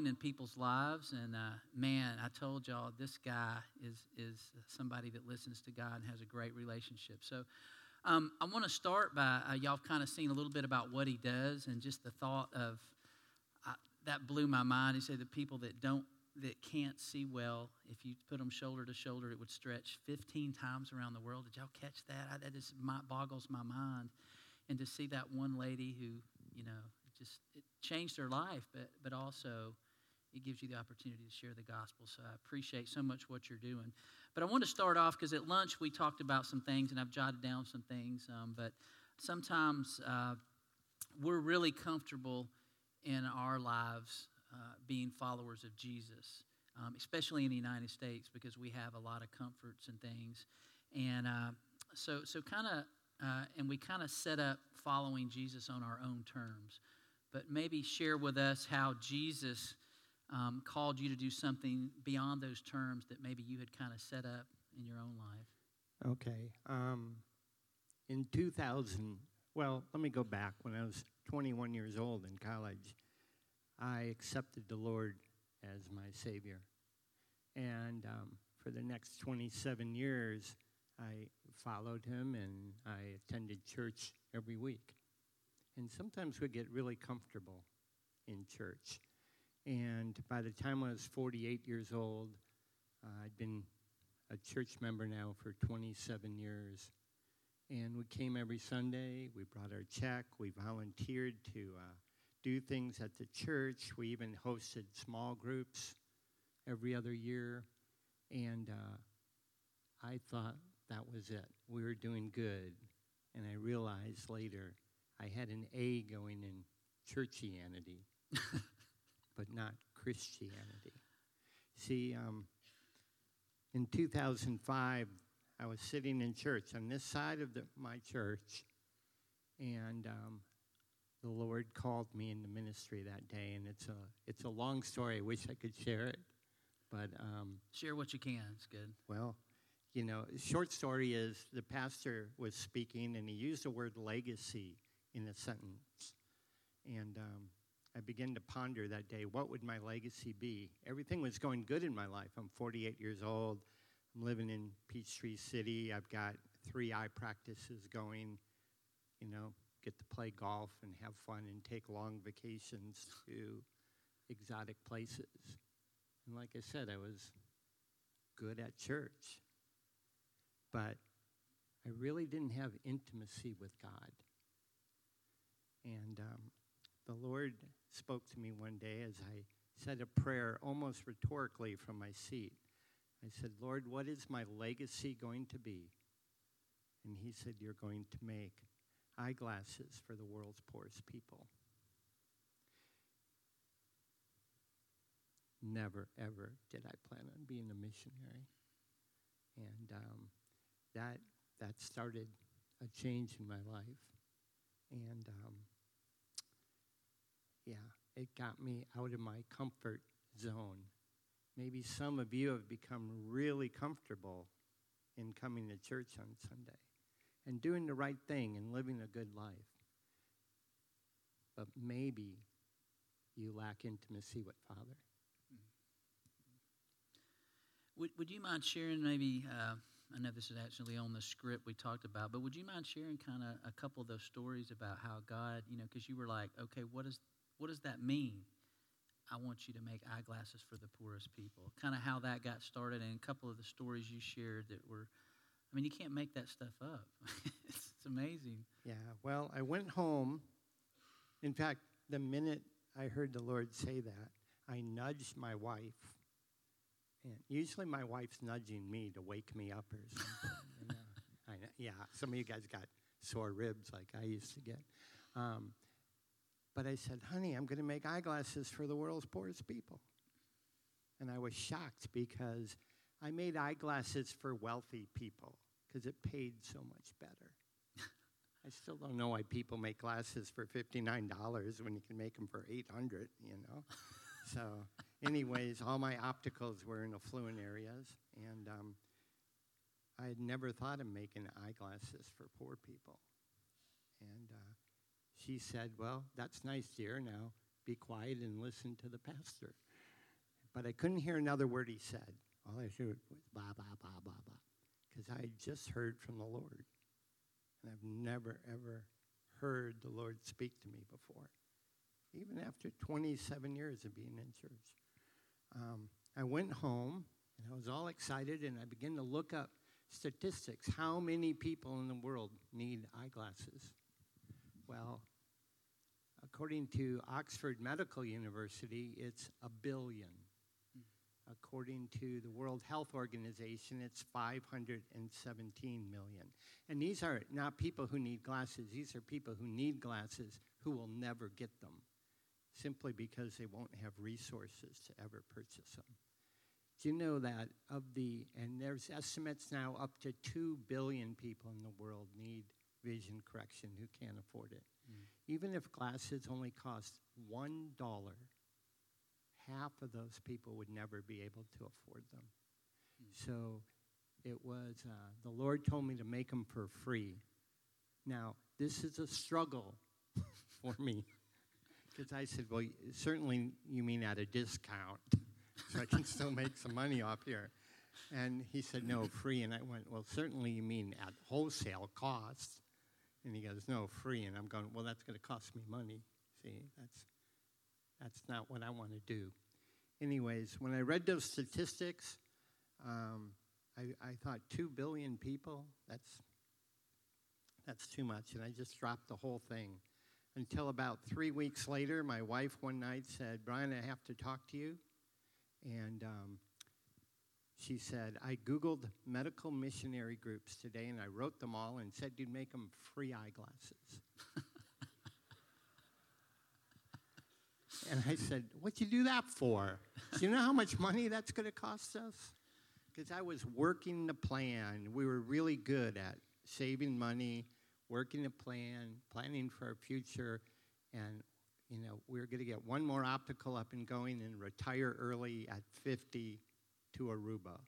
in people's lives. And uh, man, I told y'all this guy is is somebody that listens to God and has a great relationship. So. Um, I want to start by uh, y'all kind of seen a little bit about what he does and just the thought of uh, that blew my mind. He said the people that don't that can't see well, if you put them shoulder to shoulder, it would stretch 15 times around the world. Did y'all catch that? I, that just boggles my mind. And to see that one lady who, you know, just it changed her life, but but also it gives you the opportunity to share the gospel. So I appreciate so much what you're doing. But I want to start off because at lunch we talked about some things, and I've jotted down some things. Um, but sometimes uh, we're really comfortable in our lives uh, being followers of Jesus, um, especially in the United States, because we have a lot of comforts and things. And uh, so, so kind of, uh, and we kind of set up following Jesus on our own terms. But maybe share with us how Jesus um, called you to do something beyond those terms that maybe you had kind of set up in your own life? Okay. Um, in 2000, well, let me go back. When I was 21 years old in college, I accepted the Lord as my Savior. And um, for the next 27 years, I followed Him and I attended church every week. And sometimes we get really comfortable in church. And by the time I was 48 years old, uh, I'd been a church member now for 27 years. And we came every Sunday. We brought our check. We volunteered to uh, do things at the church. We even hosted small groups every other year. And uh, I thought that was it. We were doing good. And I realized later I had an A going in churchianity. but not Christianity. See, um, in 2005, I was sitting in church on this side of the, my church, and um, the Lord called me into ministry that day. And it's a it's a long story. I wish I could share it, but um, share what you can. It's good. Well, you know, short story is the pastor was speaking, and he used the word legacy in a sentence, and um, I began to ponder that day what would my legacy be? Everything was going good in my life. I'm 48 years old. I'm living in Peachtree City. I've got three eye practices going. You know, get to play golf and have fun and take long vacations to exotic places. And like I said, I was good at church. But I really didn't have intimacy with God. And um, the Lord spoke to me one day as I said a prayer almost rhetorically from my seat. I said, Lord, what is my legacy going to be? And he said, You're going to make eyeglasses for the world's poorest people. Never, ever did I plan on being a missionary. And um, that, that started a change in my life. And um, yeah, it got me out of my comfort zone. Maybe some of you have become really comfortable in coming to church on Sunday and doing the right thing and living a good life. But maybe you lack intimacy with Father. Would, would you mind sharing maybe? Uh, I know this is actually on the script we talked about, but would you mind sharing kind of a couple of those stories about how God, you know, because you were like, okay, what is what does that mean? I want you to make eyeglasses for the poorest people. Kind of how that got started, and a couple of the stories you shared that were, I mean, you can't make that stuff up. it's, it's amazing. Yeah, well, I went home. In fact, the minute I heard the Lord say that, I nudged my wife. And usually my wife's nudging me to wake me up or something. I, yeah, some of you guys got sore ribs like I used to get. Um, but I said, honey, I'm going to make eyeglasses for the world's poorest people. And I was shocked because I made eyeglasses for wealthy people because it paid so much better. I still don't know why people make glasses for $59 when you can make them for 800 you know? so, anyways, all my opticals were in affluent areas, and um, I had never thought of making eyeglasses for poor people. And uh, she said, Well, that's nice, dear. Now be quiet and listen to the pastor. But I couldn't hear another word he said. All I heard was blah, blah, blah, blah, blah. Because I had just heard from the Lord. And I've never, ever heard the Lord speak to me before, even after 27 years of being in church. Um, I went home and I was all excited and I began to look up statistics. How many people in the world need eyeglasses? Well, according to Oxford Medical University, it's a billion. Hmm. According to the World Health Organization, it's 517 million. And these are not people who need glasses, these are people who need glasses who will never get them simply because they won't have resources to ever purchase them. Do you know that of the, and there's estimates now up to 2 billion people in the world need vision correction who can't afford it. Mm. Even if glasses only cost $1, half of those people would never be able to afford them. Mm. So it was, uh, the Lord told me to make them for free. Now, this is a struggle for me. Because I said, well, certainly you mean at a discount, so I can still make some money off here. And he said, no, free. And I went, well, certainly you mean at wholesale cost. And he goes, no, free. And I'm going, well, that's going to cost me money. See, that's, that's not what I want to do. Anyways, when I read those statistics, um, I, I thought 2 billion people, that's, that's too much. And I just dropped the whole thing. Until about three weeks later, my wife one night said, Brian, I have to talk to you. And um, she said, I Googled medical missionary groups today and I wrote them all and said you'd make them free eyeglasses. and I said, What'd you do that for? Do you know how much money that's going to cost us? Because I was working the plan. We were really good at saving money, working the plan, planning for our future, and you know, we are going to get one more optical up and going and retire early at 50 to Aruba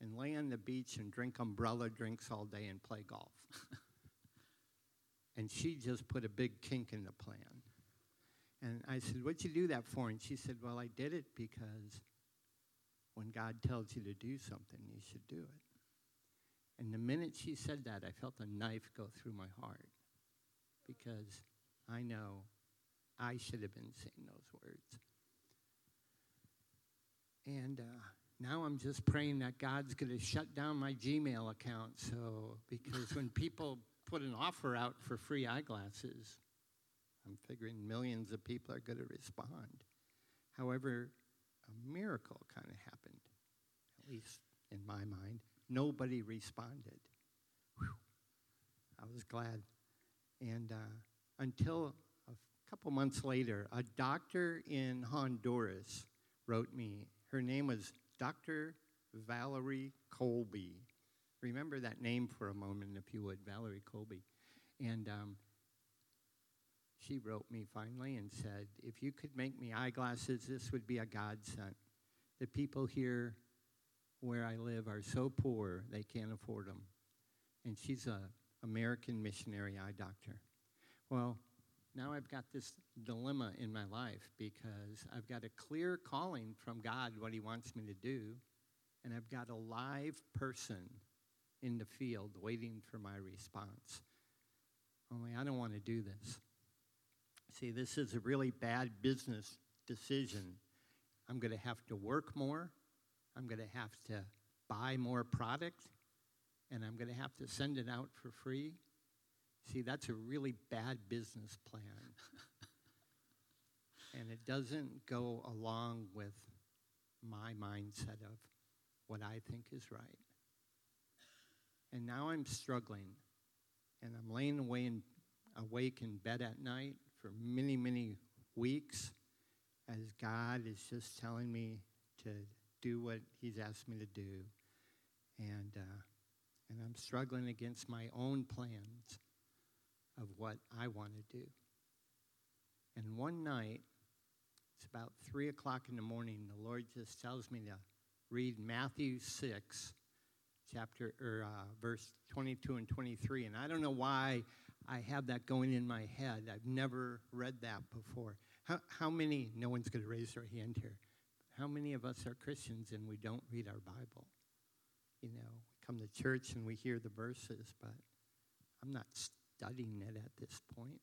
and lay on the beach and drink umbrella drinks all day and play golf. and she just put a big kink in the plan. And I said, What'd you do that for? And she said, Well, I did it because when God tells you to do something, you should do it. And the minute she said that, I felt a knife go through my heart because I know I should have been saying those words. And uh, now I'm just praying that God's going to shut down my Gmail account. So, because when people put an offer out for free eyeglasses, I'm figuring millions of people are going to respond. However, a miracle kind of happened, at least in my mind. Nobody responded. Whew. I was glad. And uh, until a couple months later, a doctor in Honduras wrote me. Her name was Dr. Valerie Colby. Remember that name for a moment, if you would, Valerie Colby. And um, she wrote me finally and said, If you could make me eyeglasses, this would be a godsend. The people here where I live are so poor they can't afford them. And she's a American missionary eye doctor. Well, now I've got this dilemma in my life because I've got a clear calling from God what He wants me to do, and I've got a live person in the field waiting for my response. Only I don't want to do this. See, this is a really bad business decision. I'm going to have to work more, I'm going to have to buy more product, and I'm going to have to send it out for free. See, that's a really bad business plan. and it doesn't go along with my mindset of what I think is right. And now I'm struggling, and I'm laying away in, awake in bed at night for many, many weeks as God is just telling me to do what He's asked me to do. And, uh, and I'm struggling against my own plans of what I want to do. And one night, it's about 3 o'clock in the morning, the Lord just tells me to read Matthew 6, chapter, or uh, verse 22 and 23. And I don't know why I have that going in my head. I've never read that before. How, how many, no one's going to raise their hand here, How many of us are Christians and we don't read our Bible? You know, we come to church and we hear the verses, but I'm not studying it at this point.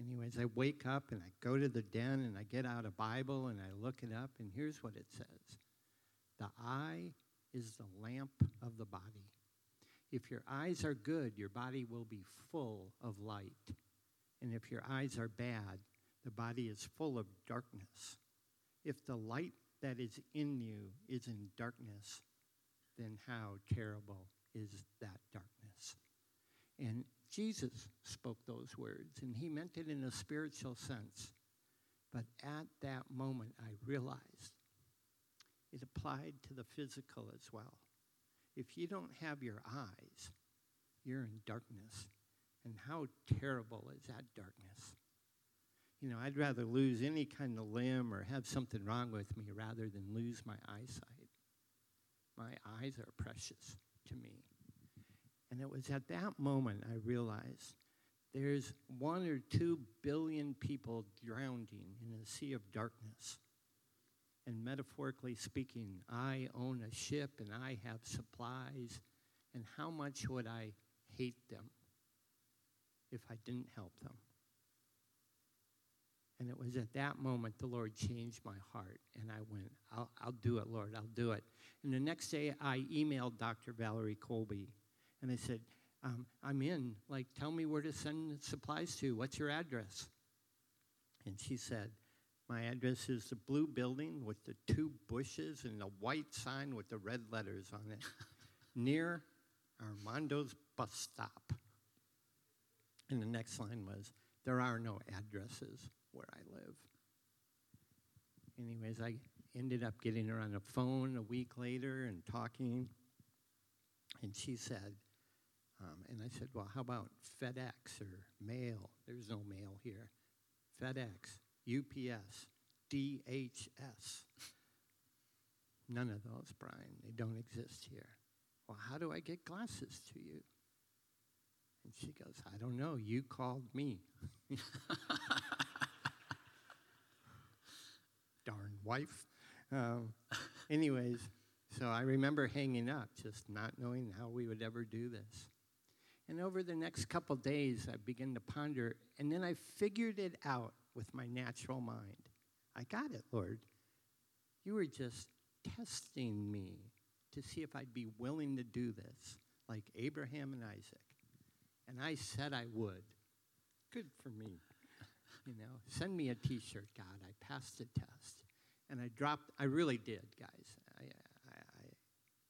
Anyways, I wake up and I go to the den and I get out a Bible and I look it up, and here's what it says The eye is the lamp of the body. If your eyes are good, your body will be full of light. And if your eyes are bad, the body is full of darkness. If the light that is in you is in darkness, then how terrible is that darkness? And Jesus spoke those words, and he meant it in a spiritual sense. But at that moment, I realized it applied to the physical as well. If you don't have your eyes, you're in darkness. And how terrible is that darkness? You know, I'd rather lose any kind of limb or have something wrong with me rather than lose my eyesight. My eyes are precious to me. And it was at that moment I realized there's one or two billion people drowning in a sea of darkness. And metaphorically speaking, I own a ship and I have supplies. And how much would I hate them if I didn't help them? And it was at that moment the Lord changed my heart. And I went, I'll, I'll do it, Lord, I'll do it. And the next day I emailed Dr. Valerie Colby and I said, um, I'm in. Like, tell me where to send supplies to. What's your address? And she said, My address is the blue building with the two bushes and the white sign with the red letters on it near Armando's bus stop. And the next line was, There are no addresses where I live. Anyways, I ended up getting her on the phone a week later and talking. And she said, um, and I said, well, how about FedEx or mail? There's no mail here. FedEx, UPS, DHS. None of those, Brian. They don't exist here. Well, how do I get glasses to you? And she goes, I don't know. You called me. Darn wife. Um, anyways, so I remember hanging up, just not knowing how we would ever do this. And over the next couple days, I began to ponder, and then I figured it out with my natural mind. I got it, Lord. You were just testing me to see if I'd be willing to do this, like Abraham and Isaac. And I said I would. Good for me. You know, send me a t shirt, God. I passed the test. And I dropped, I really did, guys. I, I, I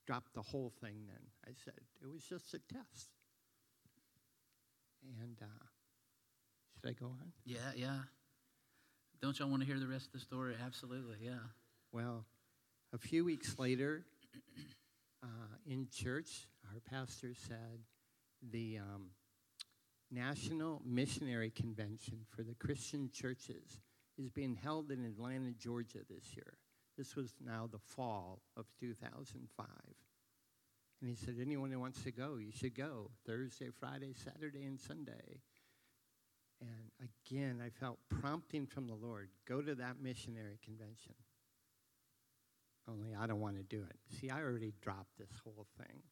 dropped the whole thing then. I said, it was just a test. And uh, should I go on? Yeah, yeah. Don't y'all want to hear the rest of the story? Absolutely, yeah. Well, a few weeks later, uh, in church, our pastor said the um, National Missionary Convention for the Christian Churches is being held in Atlanta, Georgia this year. This was now the fall of 2005. And he said, Anyone who wants to go, you should go Thursday, Friday, Saturday, and Sunday. And again, I felt prompting from the Lord go to that missionary convention. Only I don't want to do it. See, I already dropped this whole thing.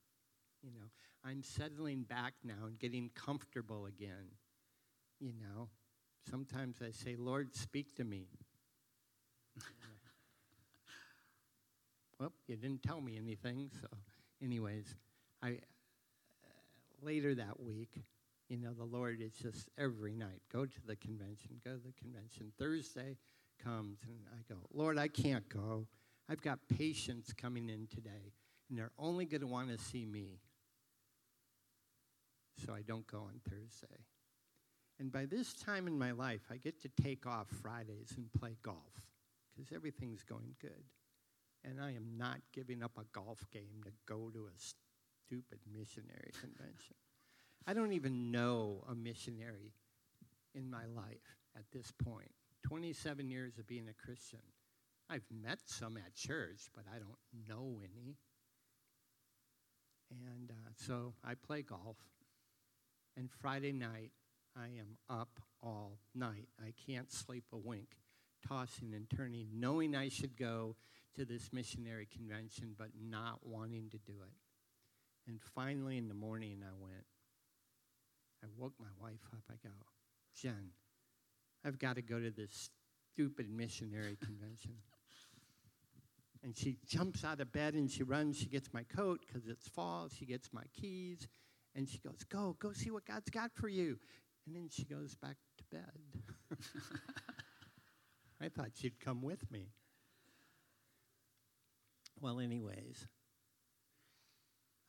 You know, I'm settling back now and getting comfortable again. You know, sometimes I say, Lord, speak to me. well, you didn't tell me anything, so anyways, I uh, later that week, you know, the Lord is just every night go to the convention, go to the convention. Thursday comes, and I go, Lord, I can't go. I've got patients coming in today, and they're only going to want to see me. So I don't go on Thursday. And by this time in my life, I get to take off Fridays and play golf because everything's going good and I am not giving up a golf game to go to a stupid missionary convention. I don't even know a missionary in my life at this point. 27 years of being a Christian. I've met some at church, but I don't know any. And uh, so I play golf. And Friday night, I am up all night. I can't sleep a wink tossing and turning, knowing I should go to this missionary convention, but not wanting to do it. And finally, in the morning, I went. I woke my wife up. I go, Jen, I've got to go to this stupid missionary convention. And she jumps out of bed and she runs. She gets my coat because it's fall. She gets my keys. And she goes, Go, go see what God's got for you. And then she goes back to bed. I thought she'd come with me. Well, anyways,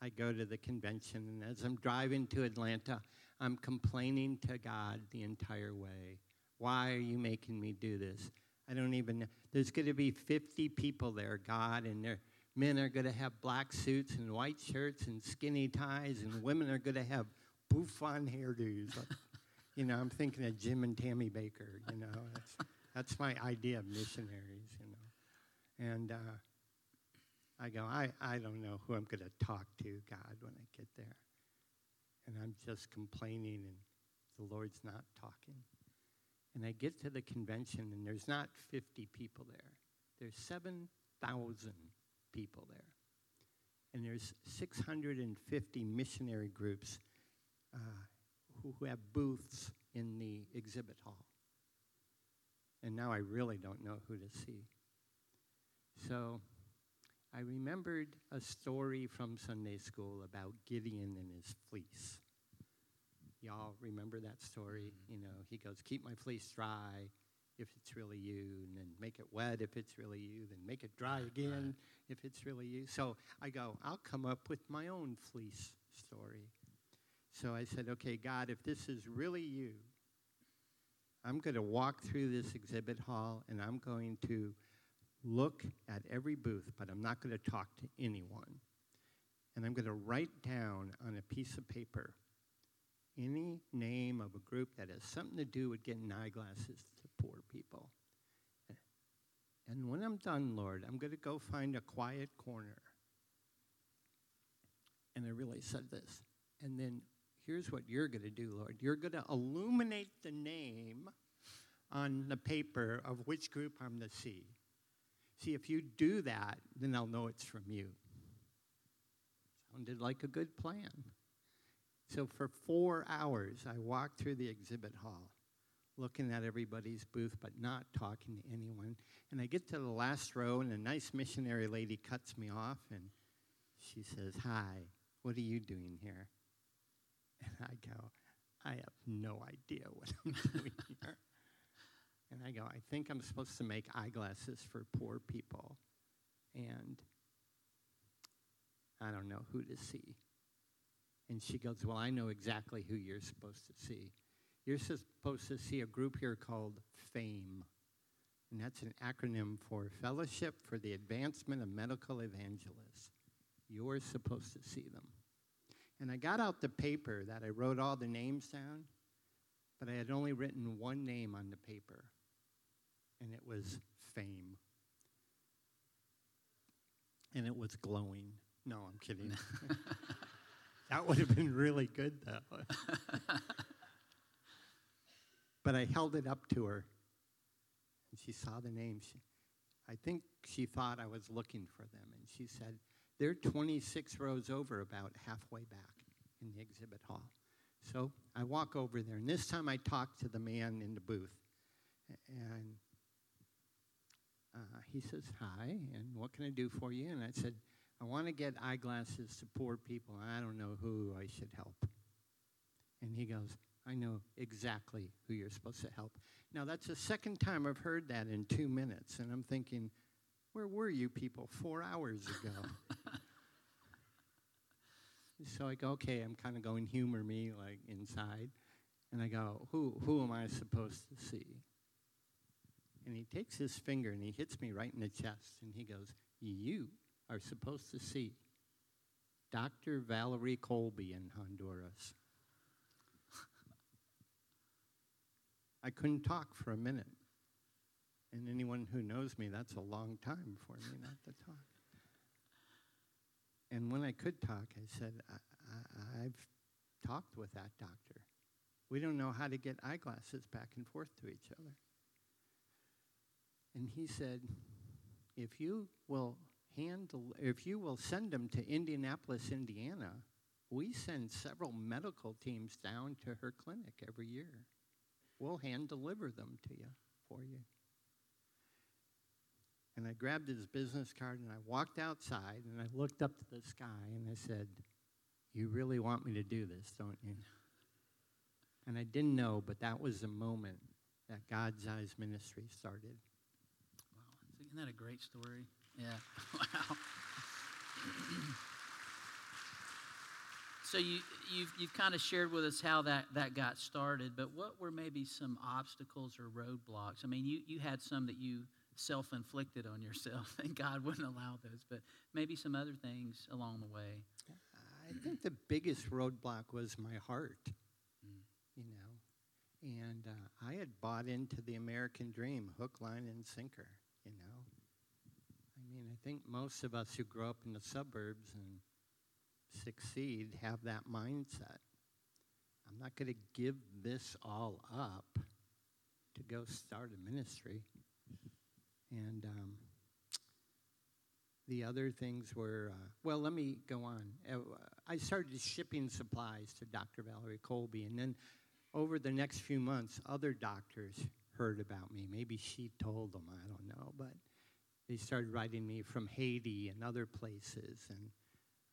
I go to the convention, and as I'm driving to Atlanta, I'm complaining to God the entire way. Why are you making me do this? I don't even know. There's going to be 50 people there, God, and their men are going to have black suits and white shirts and skinny ties, and women are going to have bouffant hairdos. you know, I'm thinking of Jim and Tammy Bakker, you know. That's, that's my idea of missionaries, you know. And uh, I go, I, I don't know who I'm going to talk to, God, when I get there. And I'm just complaining, and the Lord's not talking. And I get to the convention, and there's not 50 people there. There's 7,000 people there. And there's 650 missionary groups uh, who, who have booths in the exhibit hall. And now I really don't know who to see. So I remembered a story from Sunday school about Gideon and his fleece. Y'all remember that story? Mm-hmm. You know, he goes, Keep my fleece dry if it's really you, and then make it wet if it's really you, then make it dry again if it's really you. So I go, I'll come up with my own fleece story. So I said, Okay, God, if this is really you, I'm going to walk through this exhibit hall and I'm going to look at every booth, but I'm not going to talk to anyone. And I'm going to write down on a piece of paper any name of a group that has something to do with getting eyeglasses to poor people. And when I'm done, Lord, I'm going to go find a quiet corner. And I really said this. And then here's what you're going to do, Lord. You're going to illuminate the name on the paper of which group I'm to see. See, if you do that, then they'll know it's from you. Sounded like a good plan. So for four hours, I walked through the exhibit hall, looking at everybody's booth, but not talking to anyone. And I get to the last row, and a nice missionary lady cuts me off, and she says, Hi, what are you doing here? And I go, I have no idea what I'm doing here. And I go, I think I'm supposed to make eyeglasses for poor people. And I don't know who to see. And she goes, Well, I know exactly who you're supposed to see. You're supposed to see a group here called FAME. And that's an acronym for Fellowship for the Advancement of Medical Evangelists. You're supposed to see them. And I got out the paper that I wrote all the names down, but I had only written one name on the paper and it was fame. And it was glowing. No, I'm kidding. that would have been really good, though. but I held it up to her, and she saw the name. She, I think she thought I was looking for them, and she said, They're 26 rows over, about halfway back in the exhibit hall. So I walk over there, and this time I talk to the man in the booth. And uh, he says, Hi, and what can I do for you? And I said, I want to get eyeglasses to poor people. I don't know who I should help. And he goes, I know exactly who you're supposed to help. Now, that's the second time I've heard that in two minutes. And I'm thinking, where were you people four hours ago? so I go, okay, I'm kind of going humor me like inside. And I go, who, who am I supposed to see? And he takes his finger and he hits me right in the chest and he goes, You are supposed to see Dr. Valerie Colby in Honduras. I couldn't talk for a minute. And anyone who knows me, that's a long time for me not to talk. And when I could talk, I said, I, have talked with that doctor. We don't know how to get eyeglasses back and forth to each other. And he said, if you will handle, if you will send them to Indianapolis, Indiana, we send several medical teams down to her clinic every year. We'll hand deliver them to you for you. And I grabbed his business card and I walked outside and I looked up to the sky and I said, You really want me to do this, don't you? And I didn't know, but that was the moment that God's Eyes Ministry started. Wow. Isn't that a great story? Yeah. Wow. so you, you've, you've kind of shared with us how that, that got started, but what were maybe some obstacles or roadblocks? I mean, you, you had some that you self-inflicted on yourself, and God wouldn't allow those, but maybe some other things along the way. I think the biggest roadblock was my heart, mm. you know. And uh, I had bought into the American dream, hook, line, and sinker, you know. I mean, I think most of us who grow up in the suburbs and succeed have that mindset. I'm not going to give this all up to go start a ministry. And um, the other things were, uh, well, let me go on. Uh, I started shipping supplies to Dr. Valerie Colby, and then over the next few months, other doctors heard about me. Maybe she told them, I don't know, but they started writing me from Haiti and other places, and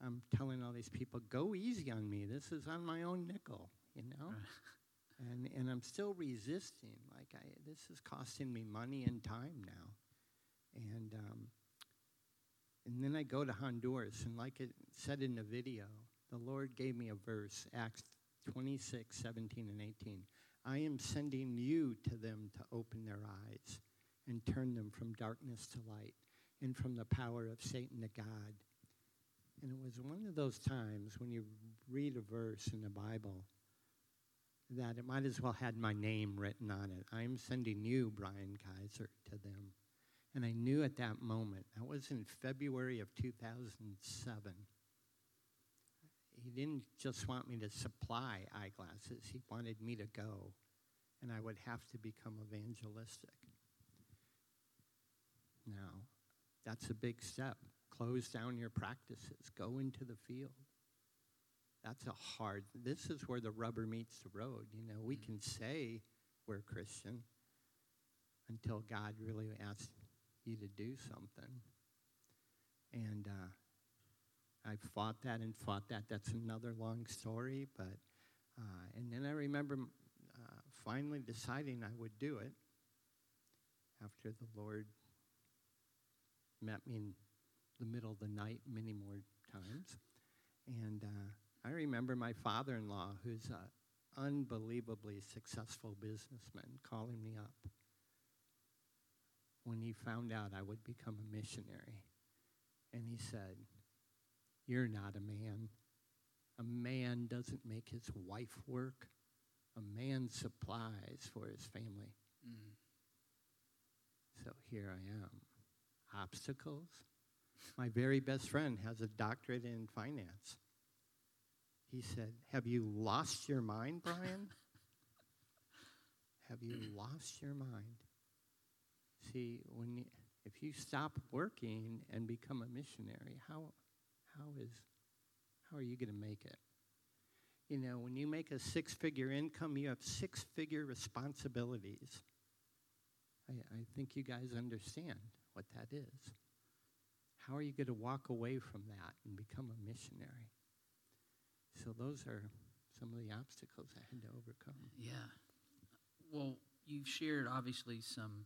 I'm telling all these people, go easy on me. This is on my own nickel, you know? and, and I'm still resisting. Like, I, this is costing me money and time now. And, um, and then I go to Honduras, and like it said in the video, the Lord gave me a verse, Acts 26, 17, and 18. I am sending you to them to open their eyes and turn them from darkness to light and from the power of Satan to God and it was one of those times when you read a verse in the Bible that it might as well had my name written on it. I'm sending you, Brian Kaiser, to them. And I knew at that moment, that was in February of 2007. He didn't just want me to supply eyeglasses, he wanted me to go, and I would have to become evangelistic. Now, that's a big step. Close down your practices. Go into the field. That's a hard. This is where the rubber meets the road. You know, we can say we're Christian until God really asks you to do something. And uh, I fought that and fought that. That's another long story, but uh, and then I remember uh, finally deciding I would do it after the Lord met me in the middle of the night many more times. And uh, I remember my father in law, who's an unbelievably successful businessman, calling me up when he found out I would become a missionary. And he said, You're not a man. A man doesn't make his wife work, a man supplies for his family. Mm. So here I am. Obstacles? My very best friend has a doctorate in finance. He said, Have you lost your mind, Brian? Have you lost your mind? See, when you, if you stop working and become a missionary, how, how, is, how are you going to make it? You know, when you make a six figure income, you have six figure responsibilities. I, I think you guys understand what that is. How are you going to walk away from that and become a missionary? So those are some of the obstacles I had to overcome. Yeah. Well, you've shared obviously some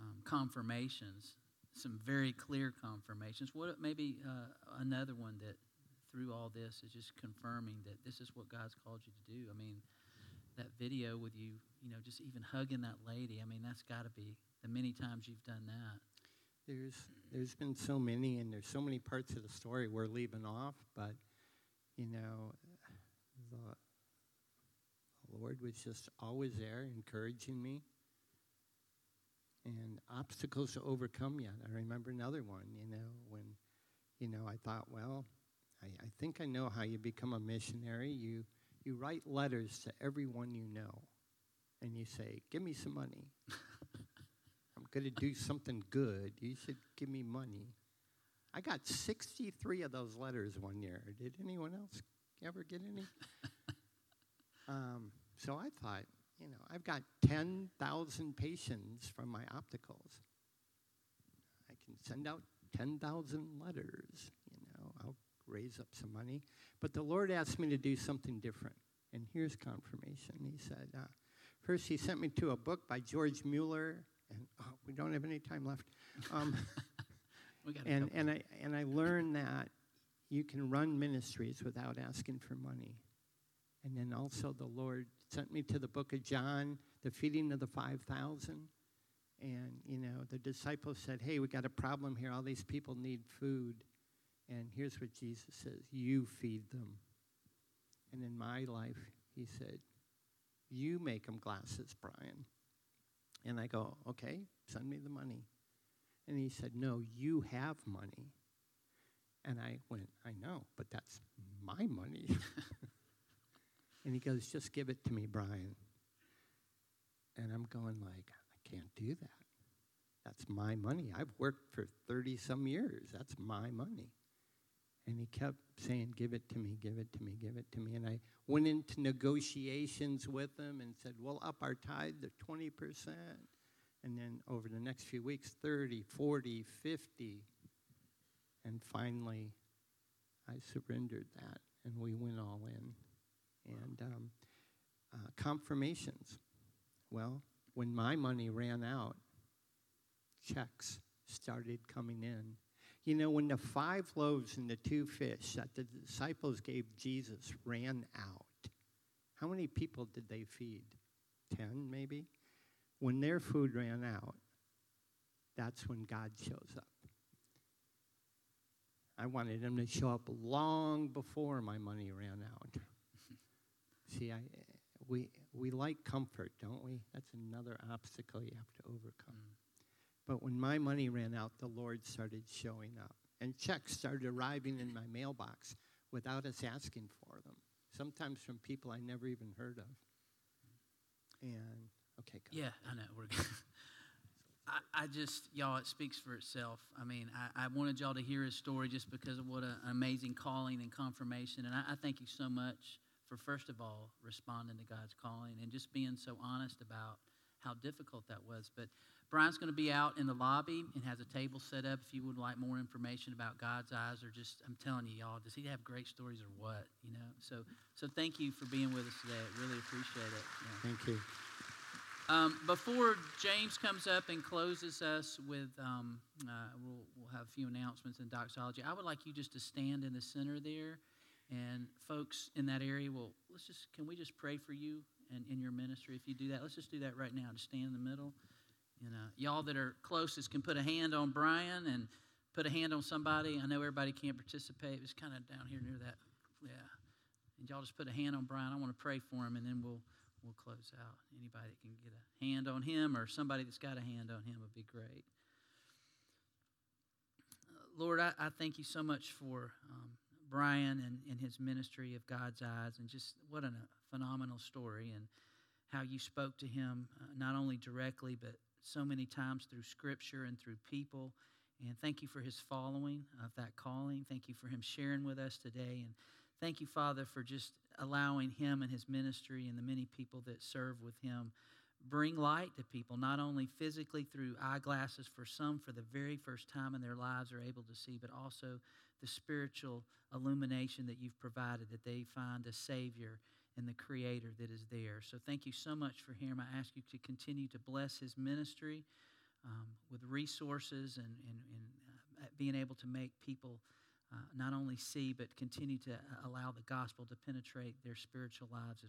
um, confirmations, some very clear confirmations. What maybe uh, another one that through all this is just confirming that this is what God's called you to do. I mean, that video with you, you know, just even hugging that lady. I mean, that's got to be the many times you've done that. There's there's been so many, and there's so many parts of the story we're leaving off, but you know, the, Lord was just always there, encouraging me, and obstacles to overcome. Yet I remember another one. You know, when you know I thought, well, I, I think I know how you become a missionary. You you write letters to everyone you know, and you say, "Give me some money." Going to do something good. You should give me money. I got 63 of those letters one year. Did anyone else ever get any? um, so I thought, you know, I've got 10,000 patients from my opticals. I can send out 10,000 letters, you know, I'll raise up some money. But the Lord asked me to do something different. And here's confirmation. He said, uh, first, he sent me to a book by George Mueller, and oh, we don't have any time left. Um, and, and, I, and I learned that you can run ministries without asking for money. And then also, the Lord sent me to the book of John, the feeding of the 5,000. And, you know, the disciples said, Hey, we got a problem here. All these people need food. And here's what Jesus says You feed them. And in my life, he said, You make them glasses, Brian. And I go, Okay, send me the money. And he said, No, you have money. And I went, I know, but that's my money. and he goes, Just give it to me, Brian. And I'm going like, I can't do that. That's my money. I've worked for 30 some years. That's my money. And he kept saying, Give it to me, give it to me, give it to me. And I went into negotiations with him and said, We'll up our tithe to 20%. And then over the next few weeks, 30, 40, 50. And finally, I surrendered that and we went all in. And um, uh, confirmations. Well, when my money ran out, checks started coming in you know, when the five loaves and the two fish that the disciples gave Jesus ran out, how many people did they feed? Ten, maybe? When their food ran out, that's when God shows up. I wanted him to show up long before my money ran out. See, I, we, we like comfort, don't we? That's another obstacle you have to overcome. Mm. But when my money ran out, the Lord started showing up. And checks started arriving in my mailbox without us asking for them, sometimes from people I never even heard of. And, okay. Yeah, I know. We're good. I, I, just, y'all, it speaks for itself. I mean, I, I, wanted y'all to hear his story just because of what a, an amazing calling and confirmation. And I, I thank you so much for, first of all, responding to God's calling and just being so honest about how difficult that was. But Brian's going to be out in the lobby and has a table set up if you would like more information about God's eyes or just, I'm telling you, y'all, does he have great stories or what? You know, so so thank you for being with us today. I really appreciate it. Yeah. Thank you. Um, before James comes up and closes us with, um, uh, we'll, we'll have a few announcements in doxology. I would like you just to stand in the center there, and folks in that area will let's just can we just pray for you and in your ministry if you do that. Let's just do that right now. Just stand in the middle. You know, y'all that are closest can put a hand on Brian and put a hand on somebody. I know everybody can't participate. It's kind of down here near that. Yeah. And y'all just put a hand on Brian. I want to pray for him, and then we'll we'll close out. Anybody that can get a hand on him or somebody that's got a hand on him would be great. Lord, I, I, thank you so much for um, Brian and, and his ministry of God's eyes, and just what a phenomenal story, and how you spoke to him uh, not only directly but so many times through Scripture and through people. And thank you for his following of that calling. Thank you for him sharing with us today. And thank you, Father, for just allowing him and his ministry and the many people that serve with him bring light to people, not only physically through eyeglasses for some for the very first time in their lives are able to see, but also the spiritual illumination that you've provided, that they find a Savior and the Creator that is there. So thank you so much for him. I ask you to continue to bless his ministry um, with resources and, and, and uh, being able to make people uh, not only see, but continue to uh, allow the gospel to penetrate their spiritual lives as